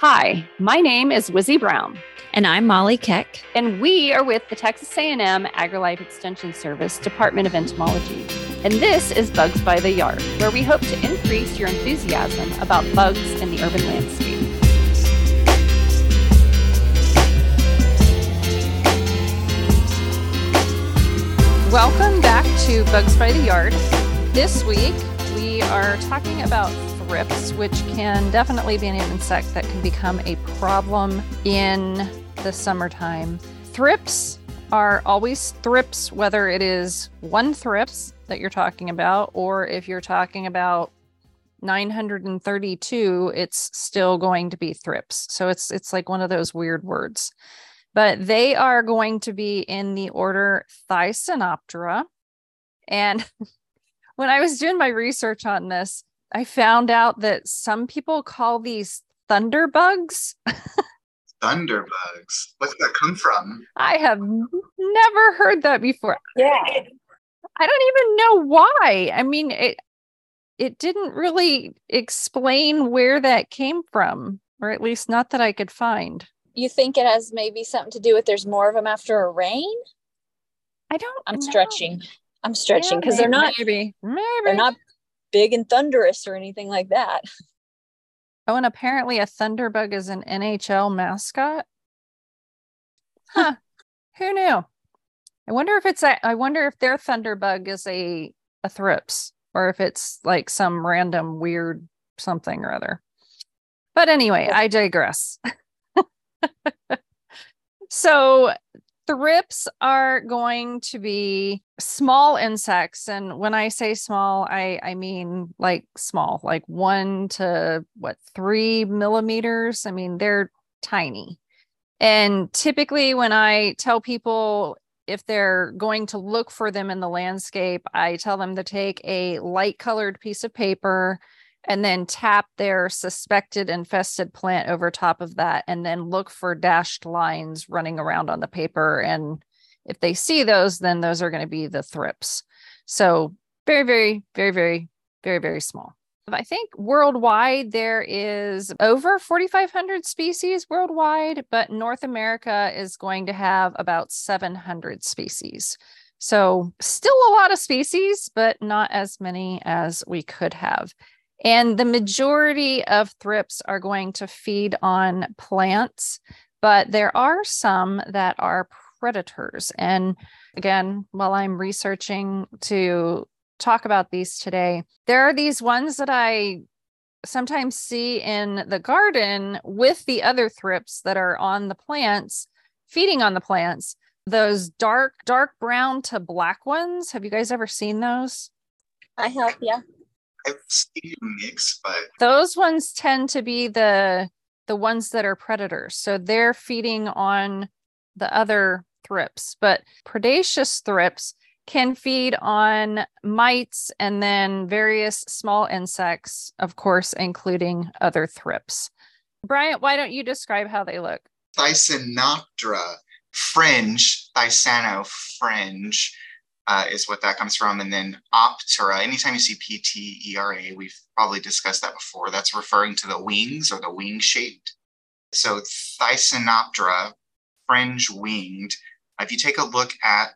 Hi, my name is Wizzy Brown. And I'm Molly Keck. And we are with the Texas A&M AgriLife Extension Service Department of Entomology. And this is Bugs by the Yard, where we hope to increase your enthusiasm about bugs in the urban landscape. Welcome back to Bugs by the Yard. This week, we are talking about thrips, which can definitely be an insect that can become a problem in the summertime. Thrips are always thrips, whether it is one thrips that you're talking about, or if you're talking about 932, it's still going to be thrips. So it's it's like one of those weird words. But they are going to be in the order Thysanoptera. And when I was doing my research on this, I found out that some people call these thunderbugs. thunderbugs. What's that come from? I have never heard that before. Yeah. I don't even know why. I mean, it it didn't really explain where that came from, or at least not that I could find. You think it has maybe something to do with there's more of them after a rain? I don't. I'm know. stretching. I'm stretching because Yeah, they're not maybe maybe they're not big and thunderous or anything like that. Oh, and apparently a thunderbug is an NHL mascot. Huh. Who knew? I wonder if it's a, I wonder if their thunderbug is a a thrips or if it's like some random weird something or other. But anyway, I digress. so thrips are going to be small insects and when i say small i i mean like small like one to what three millimeters? I mean they're tiny. And typically when i tell people if they're going to look for them in the landscape i tell them to take a light colored piece of paper and then tap their suspected infested plant over top of that and then look for dashed lines running around on the paper. And if they see those then those are going to be the thrips. So very very very very very very small. I think worldwide there is over 4500 species worldwide but north america is going to have about 700 species. So still a lot of species but not as many as we could have and the majority of thrips are going to feed on plants, but there are some that are predators. And again, while I'm researching to talk about these today, there are these ones that I sometimes see in the garden with the other thrips that are on the plants, feeding on the plants. Those dark, dark brown to black ones. Have you guys ever seen those? I have, yeah. I've seen a mix, but those ones tend to be the the ones that are predators. So they're feeding on the other thrips but predaceous thrips can feed on mites and then various small insects of course including other thrips. Bryant why don't you describe how they look? Thysanoptera fringe, Thysano fringe uh, is what that comes from. And then Optera, anytime you see P T E R A, we've probably discussed that before. That's referring to the wings or the wing shaped. So Thysanoptera, fringe winged. If you take a look at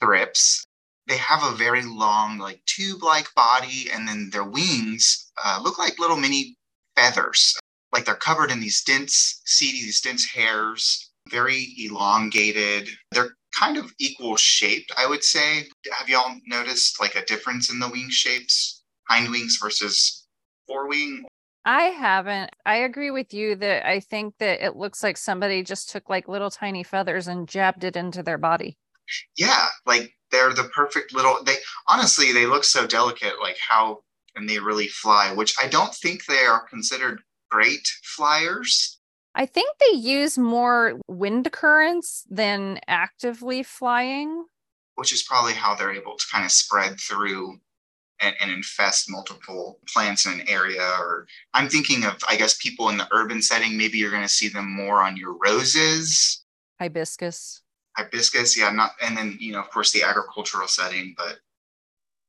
thrips, they have a very long, like tube like body, and then their wings uh, look like little mini feathers. Like they're covered in these dense, setae, these dense hairs, very elongated. They're kind of equal shaped, I would say. Have y'all noticed like a difference in the wing shapes, hind wings versus forewing? I haven't. I agree with you that I think that it looks like somebody just took like little tiny feathers and jabbed it into their body. Yeah, like they're the perfect little they honestly they look so delicate like how can they really fly, which I don't think they are considered great flyers. I think they use more wind currents than actively flying. which is probably how they're able to kind of spread through and, and infest multiple plants in an area. Or I'm thinking of, I guess, people in the urban setting. Maybe you're going to see them more on your roses, Hibiscus. hibiscus. Yeah, not, and then you know, of course, the agricultural setting. But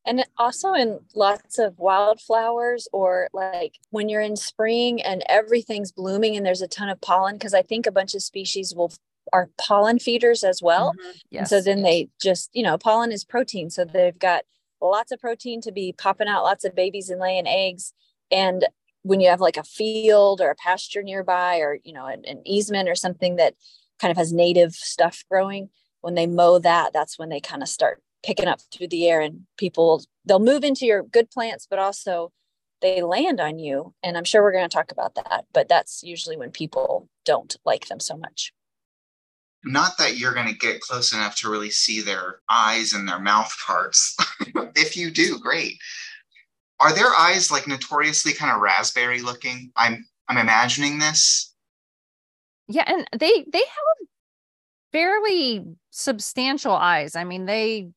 And also in lots of wildflowers, or like when you're in spring and everything's blooming and there's a ton of pollen, because I think a bunch of species will are pollen feeders as well. Mm-hmm. Yes. so then they just, you know, pollen is protein. So they've got lots of protein to be popping out lots of babies and laying eggs. And when you have like a field or a pasture nearby or, you know, an, an easement or something that kind of has native stuff growing, when they mow that, that's when they kind of start picking up through the air and people they'll move into your good plants but also they land on you. And i'm sure we're going to talk about that but that's usually when people don't like them so much. Not that you're going to get close enough to really see their eyes and their mouth parts. If you do great. Are their eyes like notoriously kind of raspberry looking? I'm i'm imagining this. Yeah and they they have fairly substantial eyes. I mean they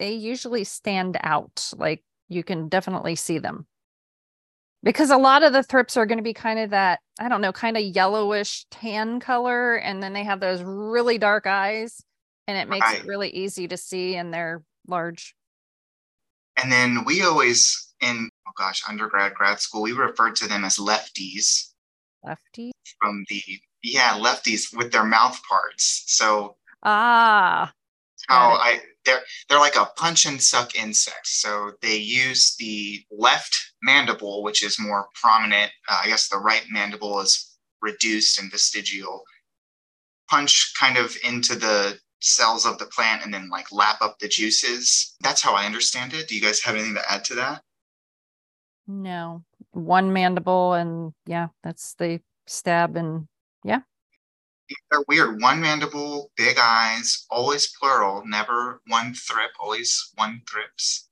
they usually stand out. Like you can definitely see them. Because a lot of the thrips are going to be kind of that, I don't know, kind of yellowish tan color. And then they have those really dark eyes. And it makes right. it really easy to see and they're large. And then we always, in, oh gosh, undergrad, grad school, we referred to them as lefties. Lefties? From the, yeah, lefties with their mouth parts. So, ah, how I they're they're like a punch and suck insect. So they use the left mandible, which is more prominent. Uh, I guess the right mandible is reduced and vestigial. Punch kind of into the cells of the plant and then like lap up the juices. That's how I understand it. Do you guys have anything to add to that? No. One mandible and yeah, that's the stab and yeah they're weird. One mandible, big eyes, always plural, never one thrip, always one thrips.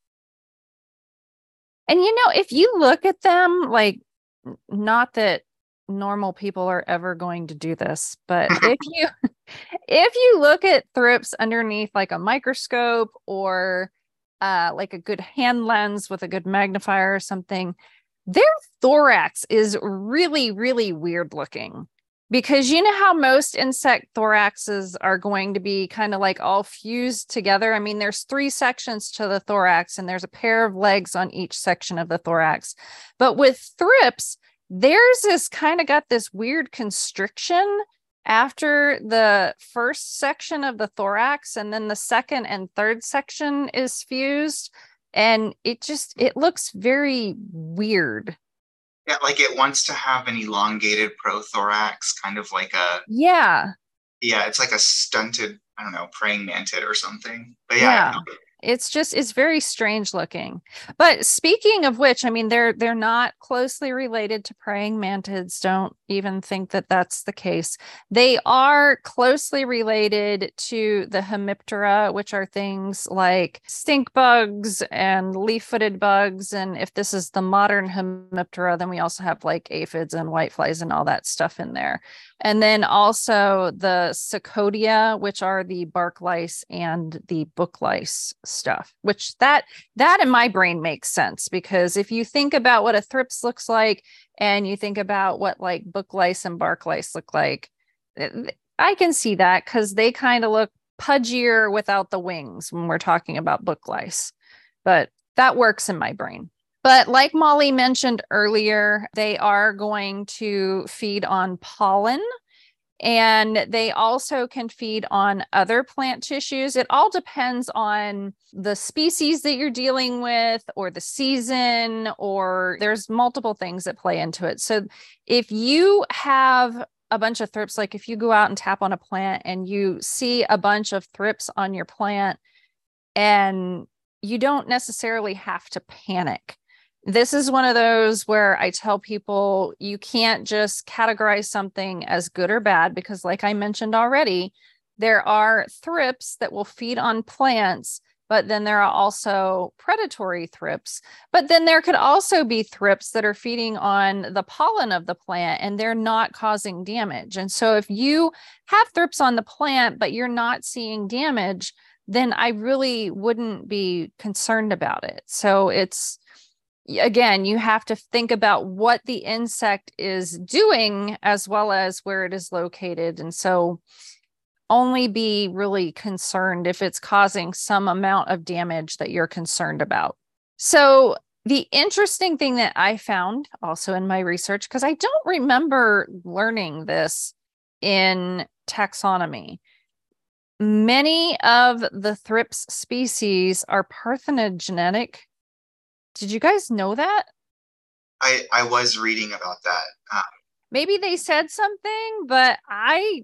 And you know, if you look at them, like, not that normal people are ever going to do this, but if you if you look at thrips underneath like a microscope or uh, like a good hand lens with a good magnifier or something, their thorax is really, really weird looking because you know how most insect thoraxes are going to be kind of like all fused together? I mean there's three sections to the thorax and there's a pair of legs on each section of the thorax. But with thrips theirs is kind of got this weird constriction after the first section of the thorax and then the second and third section is fused and it just it looks very weird yeah, like it wants to have an elongated prothorax, kind of like a yeah. Yeah, it's like a stunted, I don't know, praying mantid or something. But yeah, yeah it's just it's very strange looking. But speaking of which i mean they're they're not closely related to praying mantids don't even think that that's the case. They are closely related to the hemiptera which are things like stink bugs and leaf-footed bugs and if this is the modern hemiptera then we also have like aphids and whiteflies and all that stuff in there and then also the Psocodea, which are the bark lice and the book lice stuff, which that that in my brain makes sense because if you think about what a thrips looks like and you think about what like book lice and bark lice look like, eh, I can see that because they kind of look pudgier without the wings when we're talking about book lice. But that works in my brain. But like Molly mentioned earlier, they are going to feed on pollen and they also can feed on other plant tissues. It all depends on the species that you're dealing with or the season, or there's multiple things that play into it. So if you have a bunch of thrips, like if you go out and tap on a plant and you see a bunch of thrips on your plant, and you don't necessarily have to panic this is one of those where I tell people you can't just categorize something as good or bad because, like I mentioned already, there are thrips that will feed on plants, but then there are also predatory thrips. But then there could also be thrips that are feeding on the pollen of the plant and they're not causing damage. And so, if you have thrips on the plant, but you're not seeing damage, then I really wouldn't be concerned about it. So, it's again, you have to think about what the insect is doing as well as where it is located. And so only be really concerned if it's causing some amount of damage that you're concerned about. So, the interesting thing that I found also in my research, because I don't remember learning this in taxonomy, many of the thrips species are parthenogenetic. Did you guys know that? I, I was reading about that. Um, Maybe they said something, but I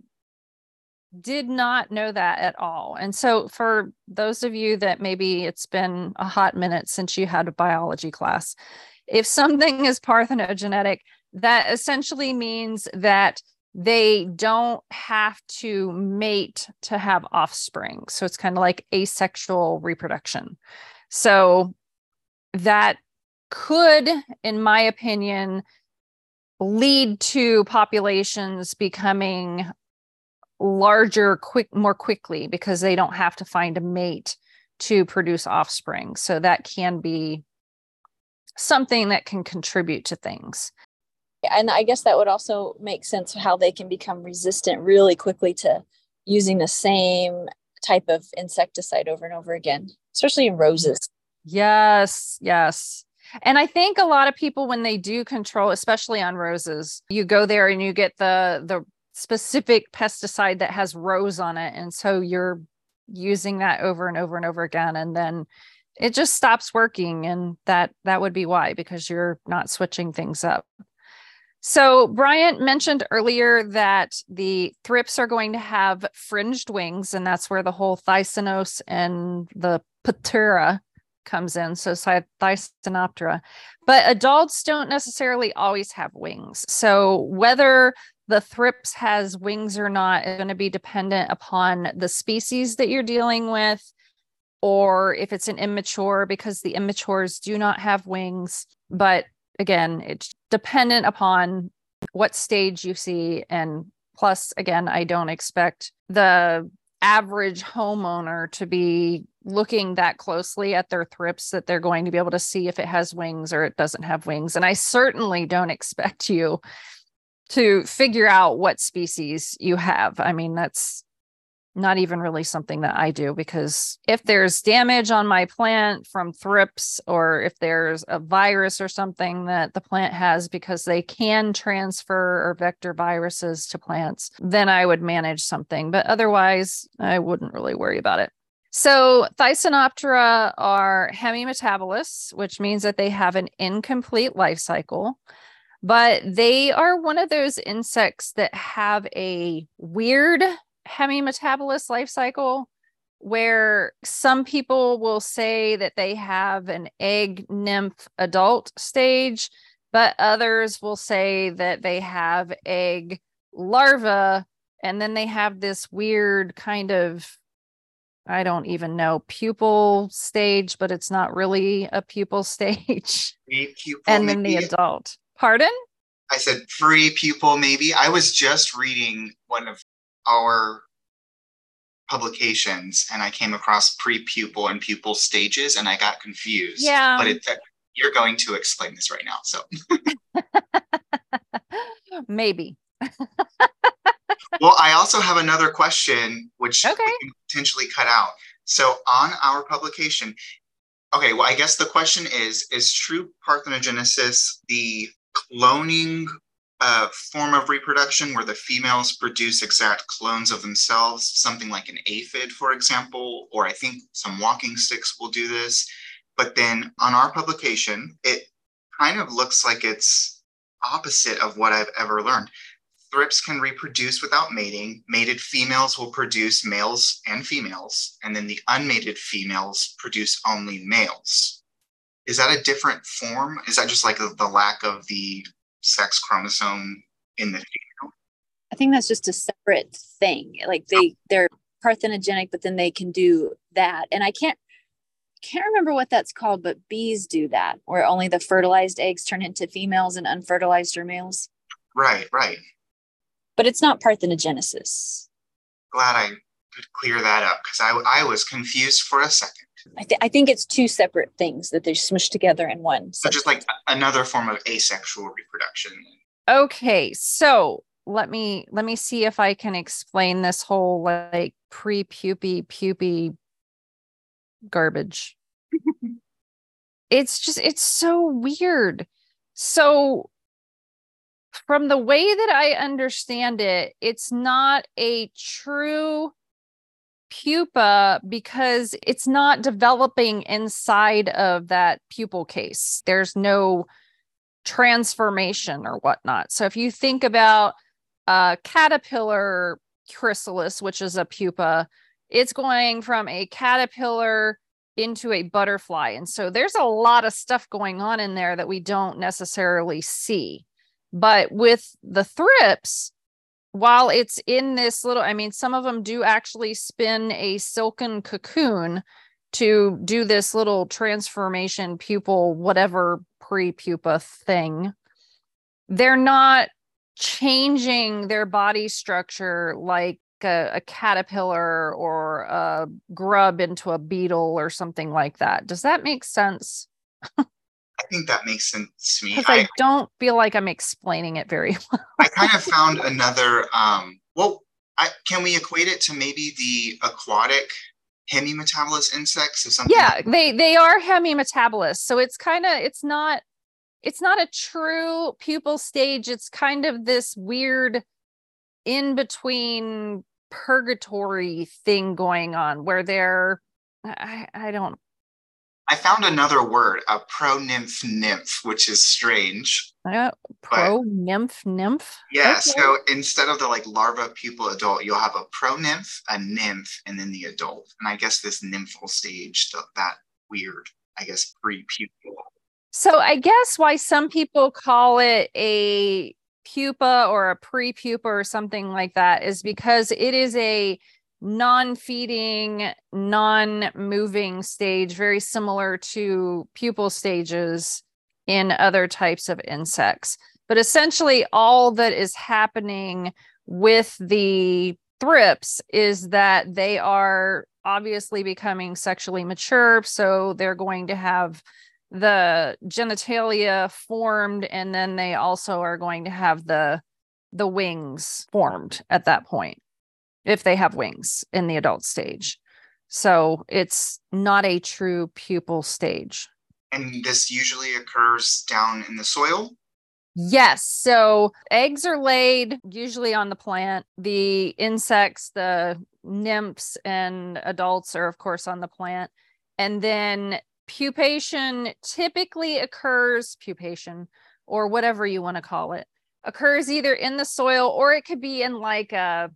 did not know that at all. And so, for those of you that maybe it's been a hot minute since you had a biology class, if something is parthenogenetic, that essentially means that they don't have to mate to have offspring. So, it's kind of like asexual reproduction. So, that could, in my opinion, lead to populations becoming larger quick more quickly because they don't have to find a mate to produce offspring. So that can be something that can contribute to things. And i guess that would also make sense how they can become resistant really quickly to using the same type of insecticide over and over again especially in roses yes yes. And I think a lot of people, when they do control, especially on roses, you go there and you get the the specific pesticide that has rose on it, and so you're using that over and over and over again, and then it just stops working, and that that would be why because you're not switching things up. So, Bryant mentioned earlier that the thrips are going to have fringed wings, and that's where the whole Thysanose and the Patera comes in, so Thysanoptera. But adults don't necessarily always have wings. So whether the thrips has wings or not is going to be dependent upon the species that you're dealing with or if it's an immature because the immatures do not have wings but again it's dependent upon what stage you see and plus again i don't expect the average homeowner to be looking that closely at their thrips that they're going to be able to see if it has wings or it doesn't have wings. And I certainly don't expect you to figure out what species you have. I mean, that's not even really something that I do because if there's damage on my plant from thrips or if there's a virus or something that the plant has because they can transfer or vector viruses to plants, then I would manage something. But otherwise, I wouldn't really worry about it. So, Thysanoptera are hemimetabolists, which means that they have an incomplete life cycle, but they are one of those insects that have a weird hemimetabolist life cycle where some people will say that they have an egg nymph adult stage, but others will say that they have egg larva. And then they have this weird kind of I don't even know pupal stage, but it's not really a pupal stage. Pupal, and then the adult. Pardon? I said free pupil, maybe. I was just reading one of our publications and I came across pre-pupal and pupal stages and I got confused. Yeah. But it, you're going to explain this right now. So maybe. well, I also have another question, which okay. we can potentially cut out. So on our publication, okay, well, I guess the question is Is true parthenogenesis the cloning uh, form of reproduction where the females produce exact clones of themselves, something like an aphid, for example, or I think some walking sticks will do this. But then on our publication, it kind of looks like it's opposite of what I've ever learned. Thrips can reproduce without mating. Mated females will produce males and females, and then the unmated females produce only males. Is that a different form? Is that just like the lack of the sex chromosome in the female? I think that's just a separate thing. Like they they're parthenogenic, but then they can do that. And I can't can't remember what that's called, but bees do that, where only the fertilized eggs turn into females and unfertilized are males. Right, right but it's not parthenogenesis. Glad I could clear that up because I, I was confused for a second. I, th- I think it's two separate things that they're smushed together in one. So just like another form of asexual reproduction. Okay, so let me let me see if I can explain this whole like pre-pupy pupy garbage. it's just it's so weird. So from the way that I understand it, it's not a true pupa because it's not developing inside of that pupal case. There's no transformation or whatnot. So if you think about a caterpillar chrysalis, which is a pupa, it's going from a caterpillar into a butterfly. And so there's a lot of stuff going on in there that we don't necessarily see. But with the thrips, while it's in this little, I mean, some of them do actually spin a silken cocoon to do this little transformation pupal, whatever pre pupa thing. They're not changing their body structure like a, a, caterpillar or a grub into a beetle or something like that. Does that make sense? I think that makes sense to me. Because I, I, don't feel like I'm explaining it very well. I kind of found another. Um, well, I, can we equate it to maybe the aquatic hemimetabolous insects or something? Yeah, they they are hemimetabolous. So it's kind of it's not it's not a true pupal stage. It's kind of this weird in between purgatory thing going on where they're I, I don't I found another word, a pro nymph nymph, which is strange. Uh, pro nymph nymph. Yeah. Okay. So instead of the like larva pupal adult, you'll have a pro nymph, a nymph, and then the adult. And I guess this nymphal stage, that weird, I guess, pre pupal. So I guess why some people call it a pupa or a pre pupa or something like that is because it is a non-feeding non-moving stage very similar to pupal stages in other types of insects. But essentially all that is happening with the thrips is that they are obviously becoming sexually mature so they're going to have the genitalia formed and then they also are going to have the the wings formed at that point if they have wings in the adult stage. So it's not a true pupal stage. And this usually occurs down in the soil? Yes. So eggs are laid usually on the plant. The insects, the nymphs and adults are, of course, on the plant. And then pupation typically occurs, pupation, or whatever you want to call it, occurs either in the soil or it could be in like a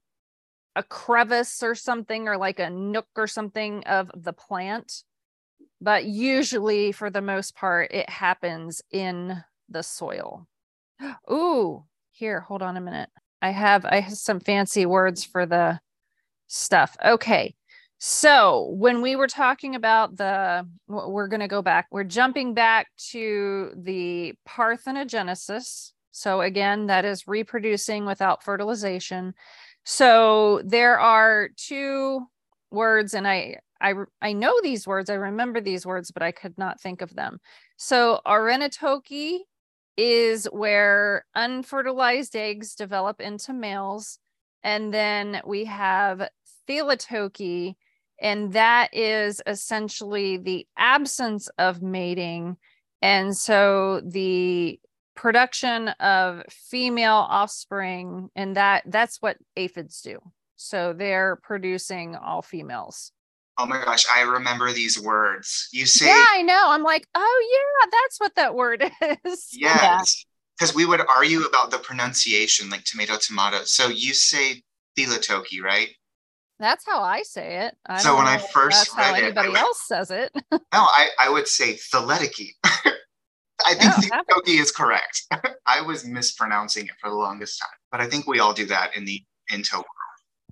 a crevice or something or like a nook or something of the plant. But usually for the most part it happens in the soil. Ooh here hold on a minute. I have i have some fancy words for the stuff. Okay so when we were talking about the we're going to go back we're jumping back to the parthenogenesis. So again that is reproducing without fertilization so there are two words, and I I I know these words. I remember these words, but I could not think of them. So arrhenotoky is where unfertilized eggs develop into males, and then we have thelytoky, and that is essentially the absence of mating. And so the production of female offspring and that that's what aphids do so they're producing all females oh my gosh i remember these words you say yeah i know i'm like oh yeah that's what that word is yes because yeah. we would argue about the pronunciation like tomato tomato so you say thelytoky right that's how I say it. I so when I first that's how anybody it, else says it. no, I, I would say theletiki. I think oh, Kogi is correct. I was mispronouncing it for the longest time, but I think we all do that in the Ento world.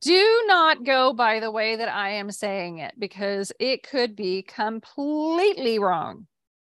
Do not go by the way that I am saying it because it could be completely wrong.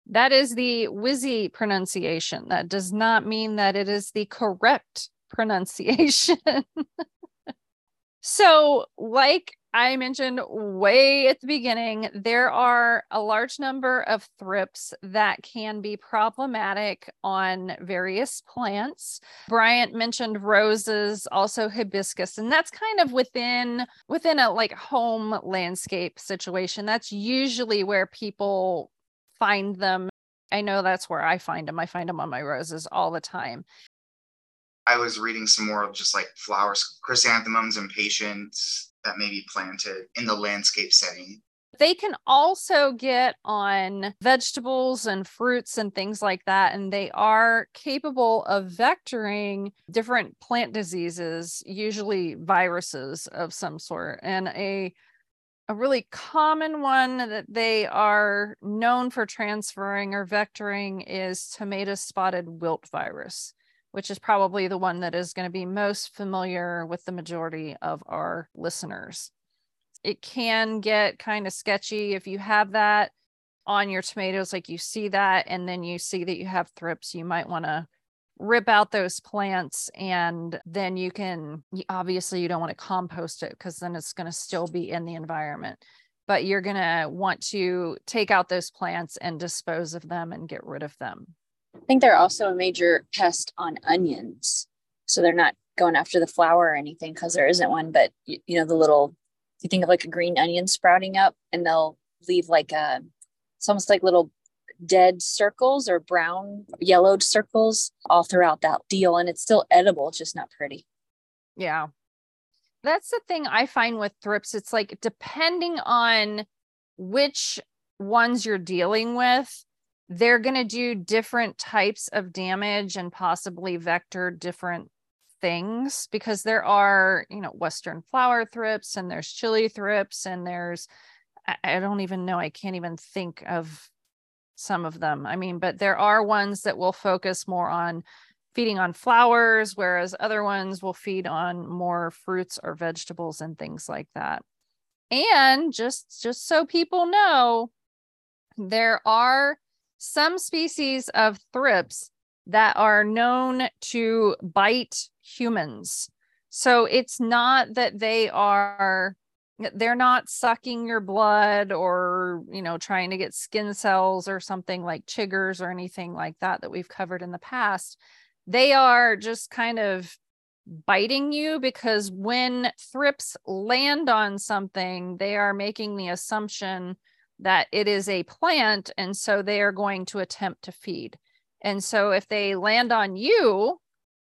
That is the Wizzy pronunciation. That does not mean that it is the correct pronunciation. so, like I mentioned way at the beginning, there are a large number of thrips that can be problematic on various plants. Bryant mentioned roses, also hibiscus, and that's kind of within within a like home landscape situation. That's usually where people find them. I know that's where I find them. I find them on my roses all the time. I was reading some more of just like flowers, chrysanthemums, and impatiens that may be planted in the landscape setting. They can also get on vegetables and fruits and things like that. And they are capable of vectoring different plant diseases, usually viruses of some sort. And a a really common one that they are known for transferring or vectoring is tomato spotted wilt virus which is probably the one that is going to be most familiar with the majority of our listeners. It can get kind of sketchy if you have that on your tomatoes, like you see that, and then you see that you have thrips, you might want to rip out those plants and then you can obviously you don't want to compost it because then it's going to still be in the environment but you're going to want to take out those plants and dispose of them and get rid of them I think they're also a major pest on onions. So they're not going after the flower or anything because there isn't one, but you, you, know, the little, you think of like a green onion sprouting up and they'll leave like a, it's almost like little dead circles or brown, yellowed circles all throughout that deal. And it's still edible, it's just not pretty. Yeah. That's the thing I find with thrips. It's like depending on which ones you're dealing with, they're going to do different types of damage and possibly vector different things because there are, you know, Western flower thrips and there's chili thrips and there's, I don't even know, I can't even think of some of them. I mean, but there are ones that will focus more on feeding on flowers, whereas other ones will feed on more fruits or vegetables and things like that. And just just so people know, there are some species of thrips that are known to bite humans. So it's not that they are they're not sucking your blood or you know trying to get skin cells or something like chiggers or anything like that that we've covered in the past they are just kind of biting you because when thrips land on something they are making the assumption that it is a plant and so they are going to attempt to feed. And so if they land on you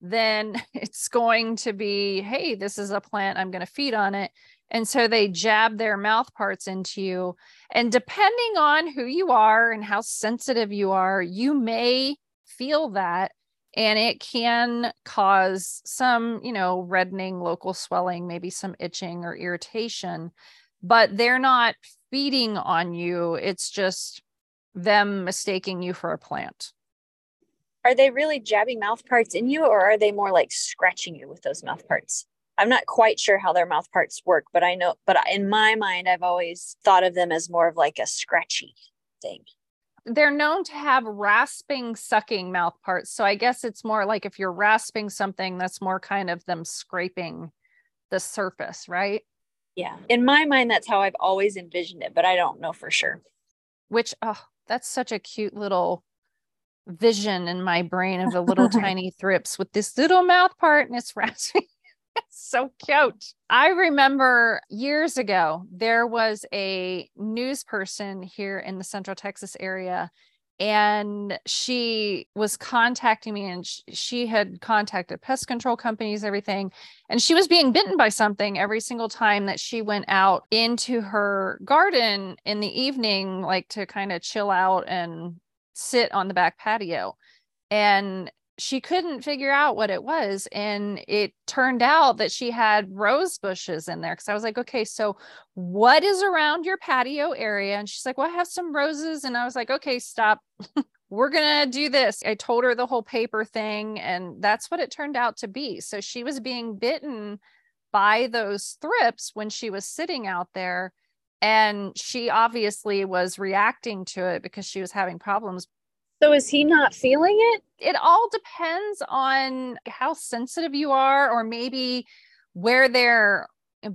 then it's going to be hey this is a plant i'm going to feed on it. And so they jab their mouth parts into you. And depending on who you are and how sensitive you are you may feel that and it can cause some you know reddening local swelling maybe some itching or irritation but they're not feeding on you. It's just them mistaking you for a plant. Are they really jabbing mouth parts in you or are they more like scratching you with those mouth parts? I'm not quite sure how their mouth parts work, but I know, but in my mind, I've always thought of them as more of like a scratchy thing. They're known to have rasping, sucking mouth parts. So I guess it's more like if you're rasping something, that's more kind of them scraping the surface, right? Yeah. In my mind, that's how I've always envisioned it, but I don't know for sure. Which, oh, that's such a cute little vision in my brain of a little tiny thrips with this little mouth part and it's rasping. it's so cute. I remember years ago, there was a news person here in the Central Texas area and she was contacting me and sh- she had contacted pest control companies everything and she was being bitten by something every single time that she went out into her garden in the evening like to kind of chill out and sit on the back patio. And she couldn't figure out what it was and it turned out that she had rose bushes in there because i was like okay so what is around your patio area? And she's like well i have some roses and i was like okay stop. We're gonna do this. I told her the whole paper thing and that's what it turned out to be. So she was being bitten by those thrips when she was sitting out there and she obviously was reacting to it because she was having problems so is he not feeling it? It all depends on how sensitive you are, or maybe where they're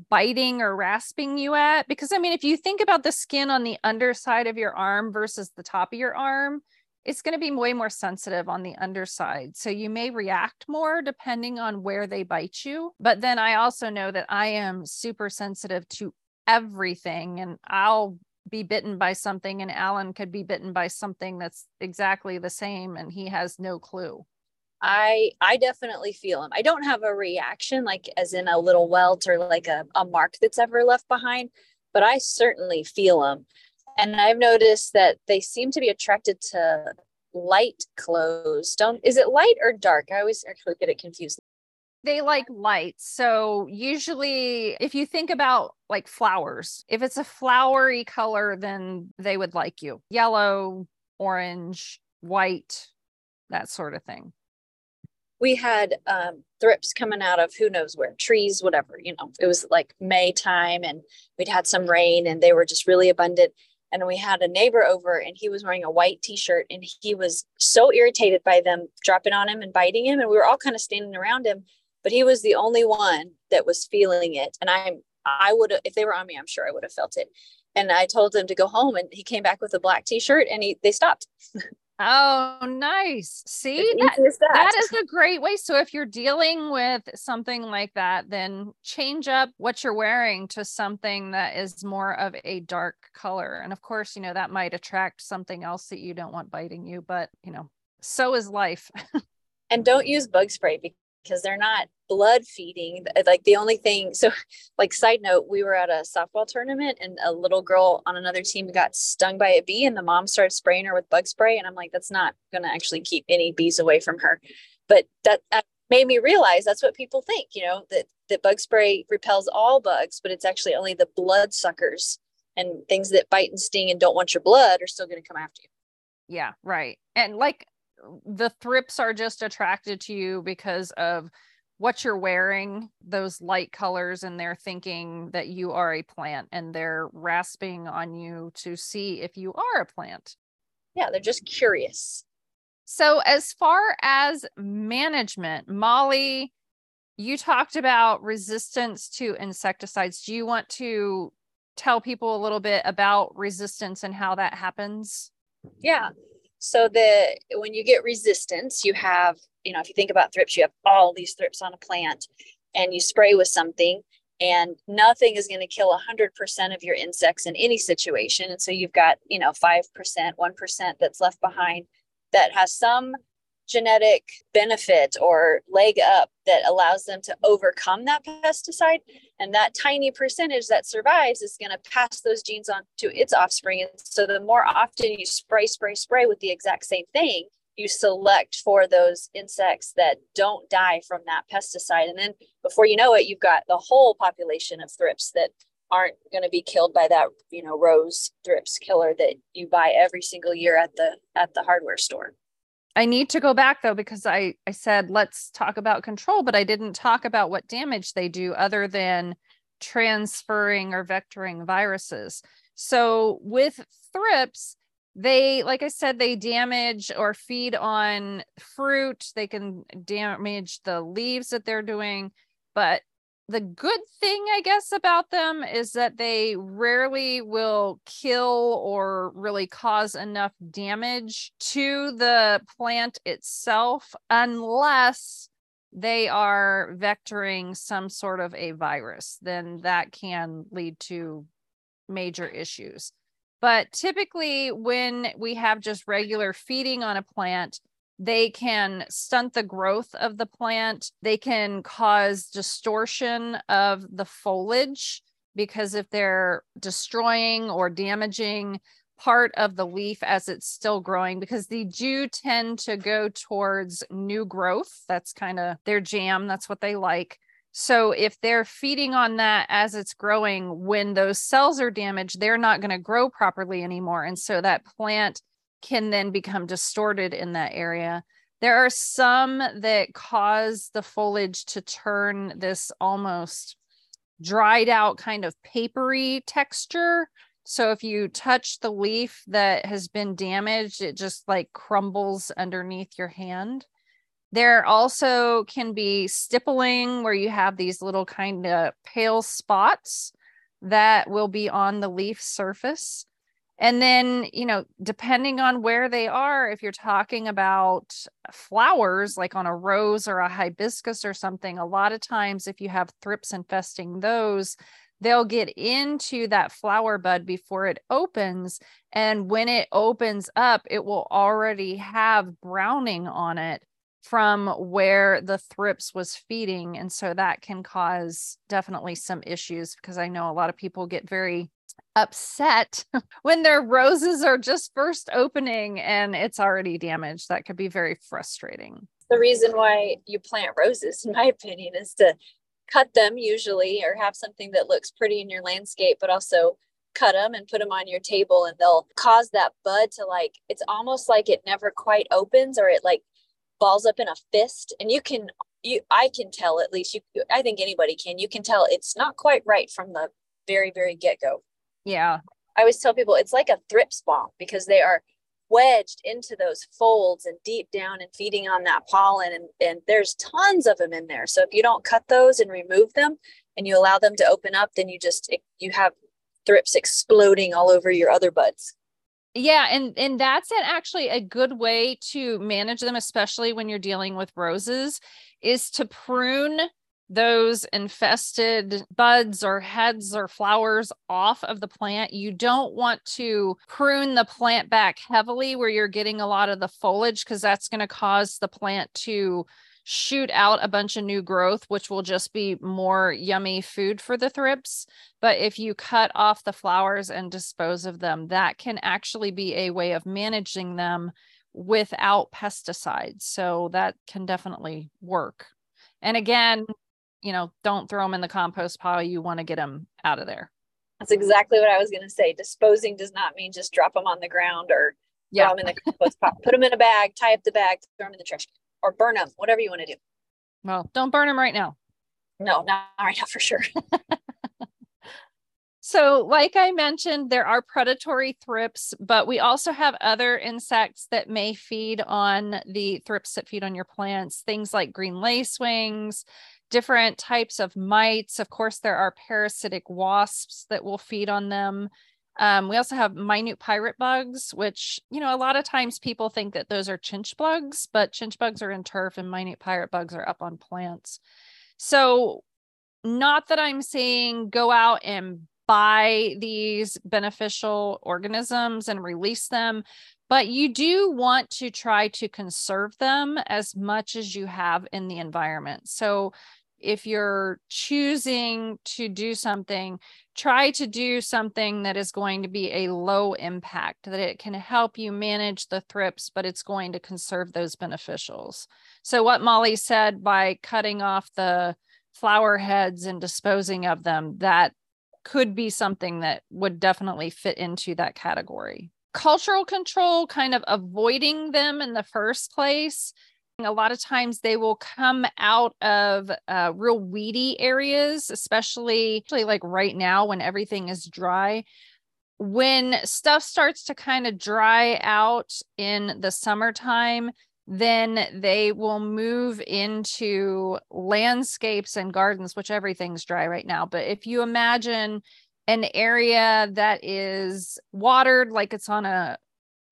biting or rasping you at. Because i mean if you think about the skin on the underside of your arm versus the top of your arm it's going to be way more sensitive on the underside. So you may react more depending on where they bite you. But then i also know that i am super sensitive to everything and i'll be bitten by something and alan could be bitten by something that's exactly the same and he has no clue I I definitely feel them. I don't have a reaction like as in a little welt or like a, a mark that's ever left behind, but I certainly feel them. And I've noticed that they seem to be attracted to light clothes. Don't is it light or dark? I always actually get it confused. They like light. So usually if you think about like flowers, if it's a flowery color, then they would like you. Yellow, orange, white, that sort of thing we had um, thrips coming out of who knows where trees whatever you know it was like may time and we'd had some rain and they were just really abundant and we had a neighbor over and he was wearing a white t-shirt and he was so irritated by them dropping on him and biting him and we were all kind of standing around him but he was the only one that was feeling it and i i would if they were on me i'm sure i would have felt it and i told him to go home and he came back with a black t-shirt and he they stopped Oh, nice. See, that, that. that is a great way. So, if you're dealing with something like that, then change up what you're wearing to something that is more of a dark color. And of course, you know, that might attract something else that you don't want biting you, but you know, so is life. and don't use bug spray because they're not blood feeding. Like the only thing so like side note we were at a softball tournament and a little girl on another team got stung by a bee and the mom started spraying her with bug spray and i'm like that's not going to actually keep any bees away from her. But that, that made me realize that's what people think you know that that bug spray repels all bugs but it's actually only the blood suckers and things that bite and sting and don't want your blood are still going to come after you. Yeah right. And like the thrips are just attracted to you because of what you're wearing, those light colors, and they're thinking that you are a plant and they're rasping on you to see if you are a plant. Yeah, they're just curious. So, as far as management, Molly, you talked about resistance to insecticides. Do you want to tell people a little bit about resistance and how that happens? Yeah. So the when you get resistance, you have, you know, if you think about thrips, you have all these thrips on a plant and you spray with something and nothing is going to kill 100% of your insects in any situation. And so you've got, you know, 5%, 1% that's left behind that has some genetic benefit or leg up that allows them to overcome that pesticide. And that tiny percentage that survives is going to pass those genes on to its offspring. And so the more often you spray, spray, spray with the exact same thing, you select for those insects that don't die from that pesticide. And then before you know it, you've got the whole population of thrips that aren't going to be killed by that, you know, rose thrips killer that you buy every single year at the at the hardware store. I need to go back though because I I said let's talk about control, but I didn't talk about what damage they do other than transferring or vectoring viruses. So with thrips, they like I said they damage or feed on fruit, they can damage the leaves that they're doing, but the good thing, I guess, about them is that they rarely will kill or really cause enough damage to the plant itself unless they are vectoring some sort of a virus. Then that can lead to major issues. But typically, when we have just regular feeding on a plant, they can stunt the growth of the plant. They can cause distortion of the foliage because if they're destroying or damaging part of the leaf as it's still growing, because they do tend to go towards new growth. That's kind of their jam. That's what they like. So if they're feeding on that as it's growing, when those cells are damaged, they're not going to grow properly anymore. And so that plant can then become distorted in that area. There are some that cause the foliage to turn this almost dried out kind of papery texture. So if you touch the leaf that has been damaged, it just like crumbles underneath your hand. There also can be stippling where you have these little kind of pale spots that will be on the leaf surface. And then, you know, depending on where they are, if you're talking about flowers like on a rose or a hibiscus or something, a lot of times if you have thrips infesting those, they'll get into that flower bud before it opens. And when it opens up, it will already have browning on it from where the thrips was feeding. And so that can cause definitely some issues because I know a lot of people get very upset when their roses are just first opening and it's already damaged. That could be very frustrating. The reason why you plant roses, in my opinion, is to cut them usually or have something that looks pretty in your landscape, but also cut them and put them on your table and they'll cause that bud to like it's almost like it never quite opens or it like balls up in a fist and you can you i can tell at least you i think anybody can you can tell it's not quite right from the very very get-go yeah. I always tell people it's like a thrips bomb because they are wedged into those folds and deep down and feeding on that pollen and, and there's tons of them in there. So if you don't cut those and remove them and you allow them to open up then you just you have thrips exploding all over your other buds. Yeah and and that's an, actually a good way to manage them especially when you're dealing with roses is to prune those infested buds or heads or flowers off of the plant. You don't want to prune the plant back heavily where you're getting a lot of the foliage because that's going to cause the plant to shoot out a bunch of new growth, which will just be more yummy food for the thrips. But if you cut off the flowers and dispose of them, that can actually be a way of managing them without pesticides. So that can definitely work. And again, you know, don't throw them in the compost pile. You want to get them out of there. That's exactly what I was going to say. Disposing does not mean just drop them on the ground or yeah. throw them in the compost pile. Put them in a bag, tie up the bag, throw them in the trash or burn them, whatever you want to do. Well, don't burn them right now. No, not right now for sure. So, like I mentioned, there are predatory thrips, but we also have other insects that may feed on the thrips that feed on your plants, things like green lacewings, different types of mites. Of course, there are parasitic wasps that will feed on them. Um, we also have minute pirate bugs, which, you know, a lot of times people think that those are chinch bugs, but chinch bugs are in turf and minute pirate bugs are up on plants. So, not that I'm saying go out and buy these beneficial organisms and release them, but you do want to try to conserve them as much as you have in the environment. So, if you're choosing to do something, try to do something that is going to be a low impact, that it can help you manage the thrips, but it's going to conserve those beneficials. So, what Molly said by cutting off the flower heads and disposing of them, that could be something that would definitely fit into that category. Cultural control, kind of avoiding them in the first place a lot of times they will come out of uh, real weedy areas, especially like right now when everything is dry. When stuff starts to kind of dry out in the summertime, then they will move into landscapes and gardens, which everything's dry right now. But if you imagine an area that is watered like it's on a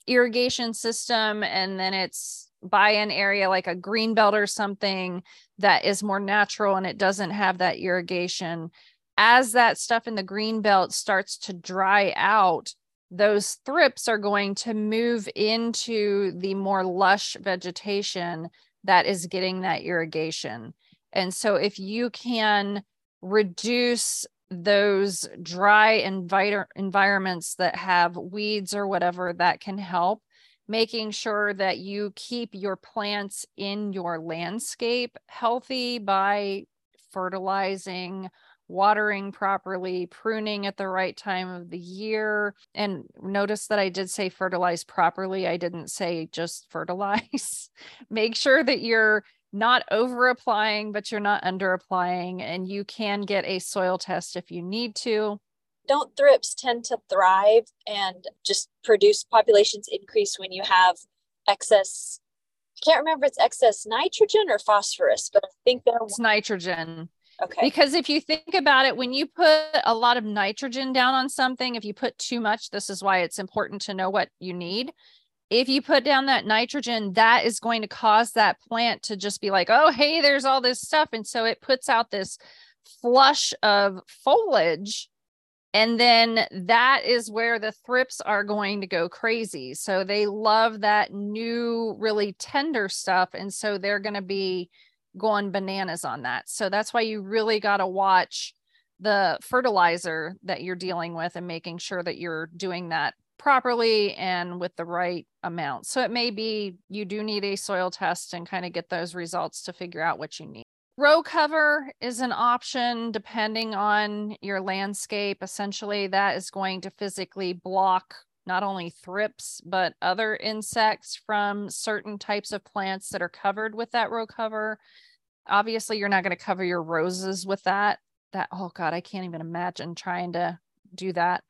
irrigation system and then it's by an area like a green belt or something that is more natural and it doesn't have that irrigation. As that stuff in the green belt starts to dry out those thrips are going to move into the more lush vegetation that is getting that irrigation. And so if you can reduce those dry envir- environments that have weeds or whatever that can help making sure that you keep your plants in your landscape healthy by fertilizing, watering properly, pruning at the right time of the year. And notice that I did say fertilize properly. I didn't say just fertilize. Make sure that you're not over applying, but you're not under applying. And you can get a soil test if you need to don't thrips tend to thrive and just produce populations increase when you have excess I can't remember if it's excess nitrogen or phosphorus, but I think they're It's nitrogen. okay. Because if you think about it, when you put a lot of nitrogen down on something, if you put too much, this is why it's important to know what you need. If you put down that nitrogen, that is going to cause that plant to just be like, oh, hey, there's all this stuff. And so it puts out this flush of foliage. And then that is where the thrips are going to go crazy. So they love that new, really tender stuff. And so they're going to be going bananas on that. So that's why you really got to watch the fertilizer that you're dealing with and making sure that you're doing that properly and with the right amount. So it may be you do need a soil test and kind of get those results to figure out what you need. Row cover is an option depending on your landscape. Essentially, that is going to physically block not only thrips, but other insects from certain types of plants that are covered with that row cover. Obviously, you're not going to cover your roses with that. That, oh God, I can't even imagine trying to do that.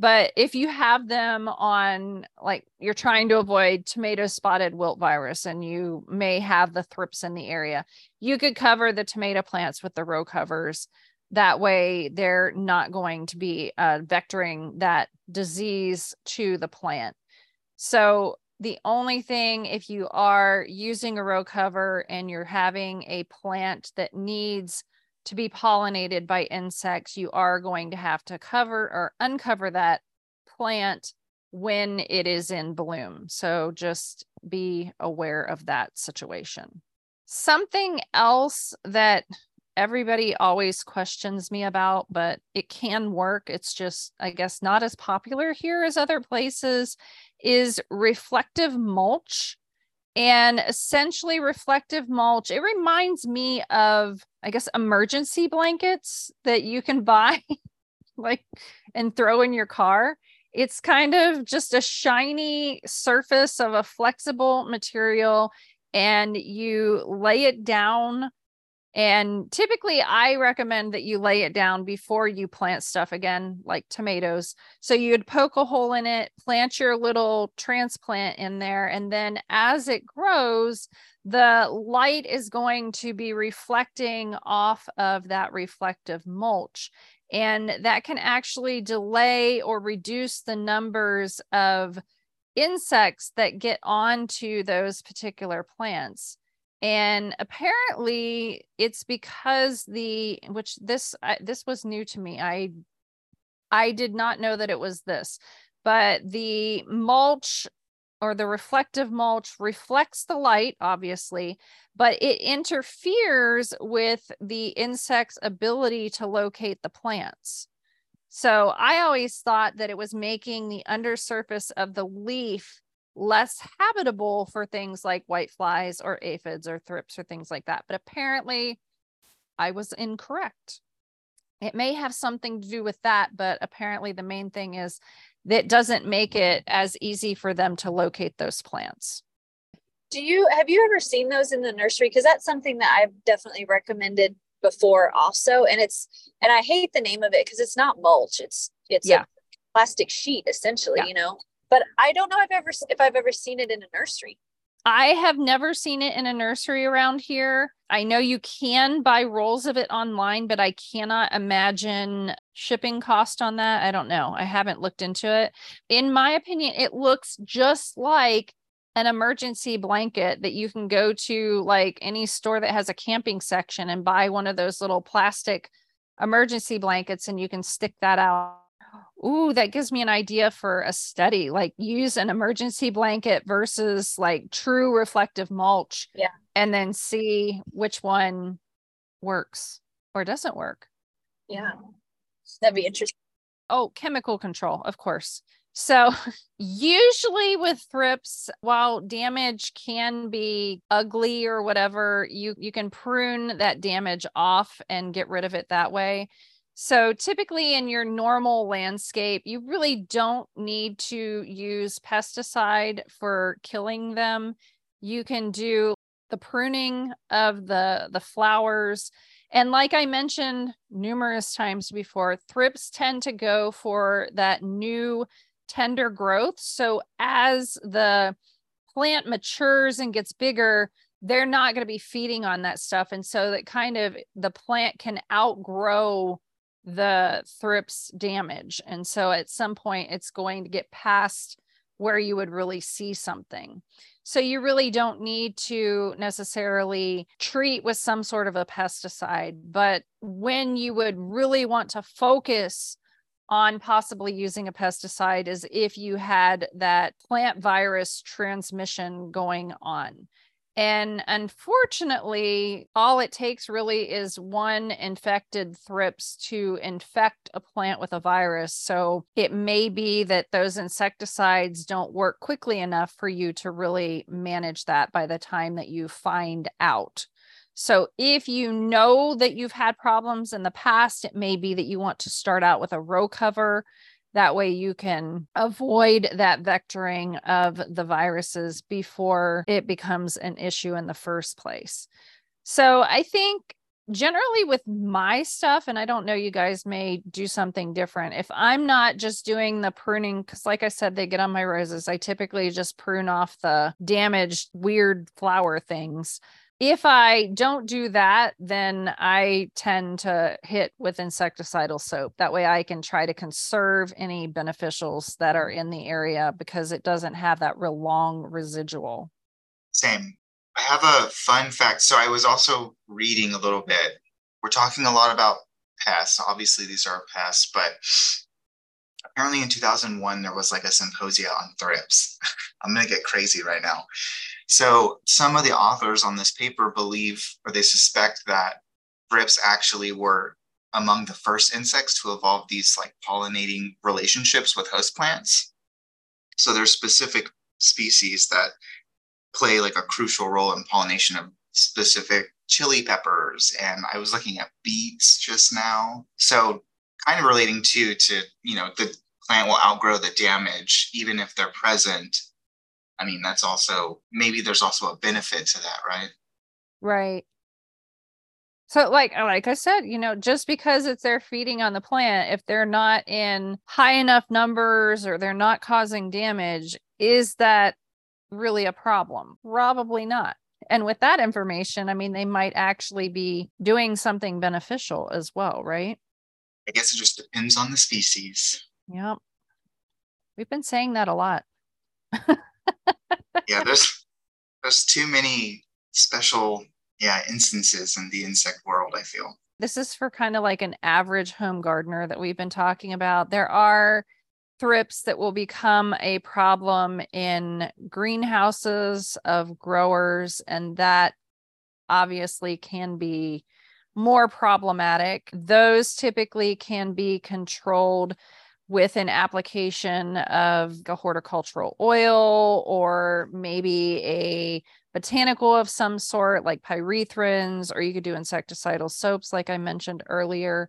But if you have them on, like you're trying to avoid tomato spotted wilt virus and you may have the thrips in the area, you could cover the tomato plants with the row covers. That way, they're not going to be uh, vectoring that disease to the plant. So, the only thing, if you are using a row cover and you're having a plant that needs to be pollinated by insects, you are going to have to cover or uncover that plant when it is in bloom. So just be aware of that situation. Something else that everybody always questions me about, but it can work. It's just, I guess, not as popular here as other places, is reflective mulch. And essentially, reflective mulch, it reminds me of, I guess, emergency blankets that you can buy, like, and throw in your car. It's kind of just a shiny surface of a flexible material, and you lay it down and typically, I recommend that you lay it down before you plant stuff again, like tomatoes. So you'd poke a hole in it, plant your little transplant in there. And then as it grows, the light is going to be reflecting off of that reflective mulch. And that can actually delay or reduce the numbers of insects that get onto those particular plants and apparently it's because the which this this was new to me. I i did not know that it was this but the mulch or the reflective mulch reflects the light obviously but it interferes with the insect's ability to locate the plants. So i always thought that it was making the undersurface of the leaf less habitable for things like white flies or aphids or thrips or things like that. But apparently, I was incorrect. It may have something to do with that, but apparently, the main thing is that doesn't make it as easy for them to locate those plants. Do you have you ever seen those in the nursery? Because that's something that I've definitely recommended before, also. And it's and I hate the name of it because it's not mulch. It's it's yeah. a plastic sheet essentially. Yeah. You know, but I don't know if I've ever if I've ever seen it in a nursery. I have never seen it in a nursery around here. I know you can buy rolls of it online, but I cannot imagine shipping cost on that. I don't know. I haven't looked into it. In my opinion, it looks just like an emergency blanket that you can go to like any store that has a camping section and buy one of those little plastic emergency blankets and you can stick that out Ooh, that gives me an idea for a study. Like use an emergency blanket versus like true reflective mulch. Yeah. And then see which one works or doesn't work. Yeah. That'd be interesting. Oh, chemical control, of course. So, usually with thrips, while damage can be ugly or whatever, you you can prune that damage off and get rid of it that way. So typically in your normal landscape, you really don't need to use pesticide for killing them. You can do the pruning of the, the flowers. And like I mentioned numerous times before, thrips tend to go for that new tender growth. So as the plant matures and gets bigger, they're not going to be feeding on that stuff. And so that kind of the plant can outgrow the thrips damage. And so at some point, it's going to get past where you would really see something. So you really don't need to necessarily treat with some sort of a pesticide. But when you would really want to focus on possibly using a pesticide is if you had that plant virus transmission going on. And unfortunately, all it takes really is one infected thrips to infect a plant with a virus. So it may be that those insecticides don't work quickly enough for you to really manage that by the time that you find out. So if you know that you've had problems in the past, it may be that you want to start out with a row cover that way you can avoid that vectoring of the viruses before it becomes an issue in the first place. So I think generally with my stuff, and I don't know, you guys may do something different. If I'm not just doing the pruning, because like I said, they get on my roses, I typically just prune off the damaged, weird flower things if I don't do that, then I tend to hit with insecticidal soap. That way I can try to conserve any beneficials that are in the area because it doesn't have that real long residual. Same. I have a fun fact. So I was also reading a little bit. We're talking a lot about pests. Obviously, these are pests, but apparently in 2001, there was like a symposia on thrips. I'm going to get crazy right now. So some of the authors on this paper believe or they suspect that thrips actually were among the first insects to evolve these like pollinating relationships with host plants. So there's specific species that play like a crucial role in pollination of specific chili peppers and I was looking at beets just now. So kind of relating to to you know the plant will outgrow the damage even if they're present I mean, that's also maybe there's also a benefit to that, right? Right. So like uh, like I said, you know, just because it's they're feeding on the plant, if they're not in high enough numbers or they're not causing damage, is that really a problem? Probably not. And with that information, I mean, they might actually be doing something beneficial as well, right? I guess it just depends on the species. Yep. We've been saying that a lot. yeah, there's there's too many special yeah instances in the insect world. I feel this is for kind of like an average home gardener that we've been talking about. There are thrips that will become a problem in greenhouses of growers, and that obviously can be more problematic. Those typically can be controlled with an application of a horticultural oil or maybe a botanical of some sort like pyrethrins or you could do insecticidal soaps like i mentioned earlier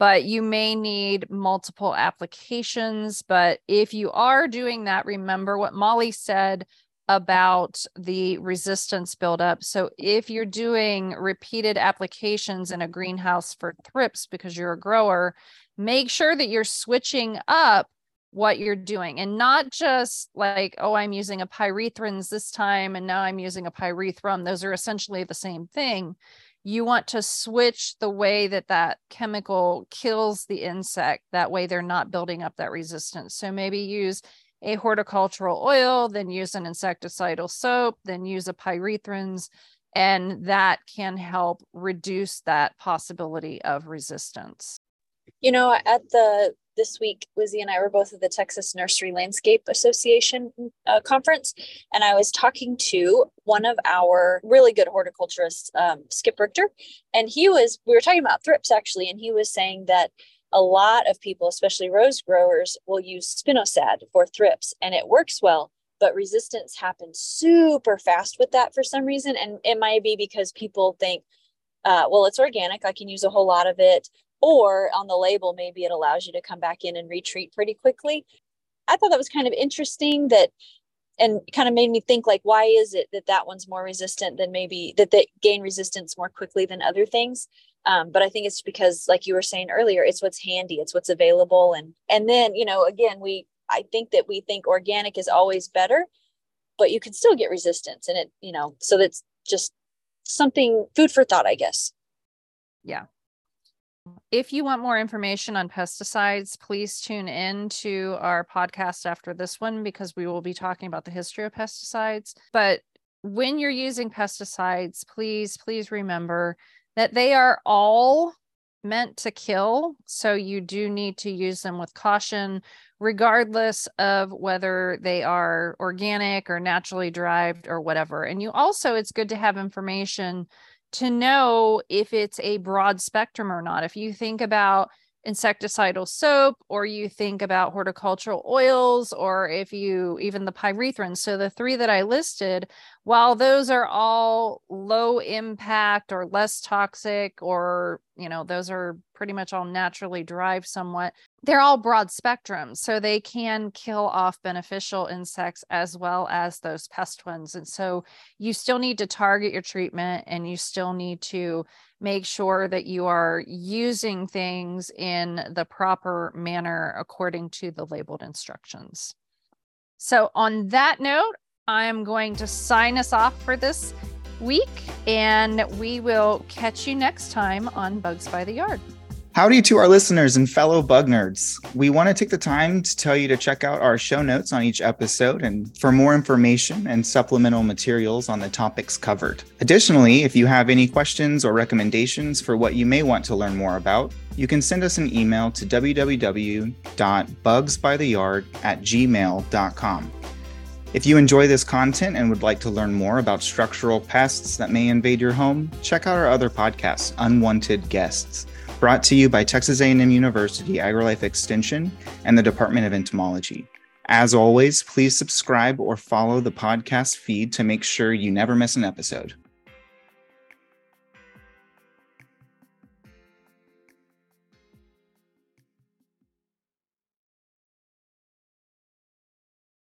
but you may need multiple applications but if you are doing that remember what molly said about the resistance buildup. So, if you're doing repeated applications in a greenhouse for thrips because you're a grower, make sure that you're switching up what you're doing and not just like, oh, I'm using a pyrethrins this time and now I'm using a pyrethrum. Those are essentially the same thing. You want to switch the way that that chemical kills the insect. That way they're not building up that resistance. So maybe use a horticultural oil, then use an insecticidal soap, then use a pyrethrins, and that can help reduce that possibility of resistance. You know, at the this week, Lizzie and I were both at the Texas Nursery Landscape Association uh, conference, and I was talking to one of our really good horticulturists, um, Skip Richter, and he was we were talking about thrips actually, and he was saying that a lot of people, especially rose growers, will use spinosad for thrips, and it works well. But resistance happens super fast with that for some reason, and it might be because people think, uh, well, it's organic. I can use a whole lot of it or on the label maybe it allows you to come back in and retreat pretty quickly. I thought that was kind of interesting that and kind of made me think like why is it that that one's more resistant than maybe that they gain resistance more quickly than other things? Um, but i think it's because like you were saying earlier it's what's handy it's what's available. And and then you know again we i think that we think organic is always better but you can still get resistance and it you know so that's just something food for thought i guess. Yeah if you want more information on pesticides, please tune in to our podcast after this one because we will be talking about the history of pesticides. But when you're using pesticides, please, please remember that they are all meant to kill. So you do need to use them with caution, regardless of whether they are organic or naturally derived or whatever. And you also, it's good to have information to know if it's a broad spectrum or not. If you think about insecticidal soap or you think about horticultural oils or if you even the pyrethrin so the three that i listed while those are all low impact or less toxic or you know those are pretty much all naturally derived somewhat they're all broad spectrum so they can kill off beneficial insects as well as those pest ones and so you still need to target your treatment and you still need to make sure that you are using things in the proper manner according to the labeled instructions. So, on that note, I'm going to sign us off for this week, and we will catch you next time on Bugs by the Yard. Howdy to our listeners and fellow bug nerds. We want to take the time to tell you to check out our show notes on each episode and for more information and supplemental materials on the topics covered. Additionally, if you have any questions or recommendations for what you may want to learn more about, you can send us an email to www.bugsbytheyard at gmail.com. If you enjoy this content and would like to learn more about structural pests that may invade your home, check out our other podcast, Unwanted Guests brought to you by Texas A&M University AgriLife Extension and the Department of Entomology. As always, please subscribe or follow the podcast feed to make sure you never miss an episode.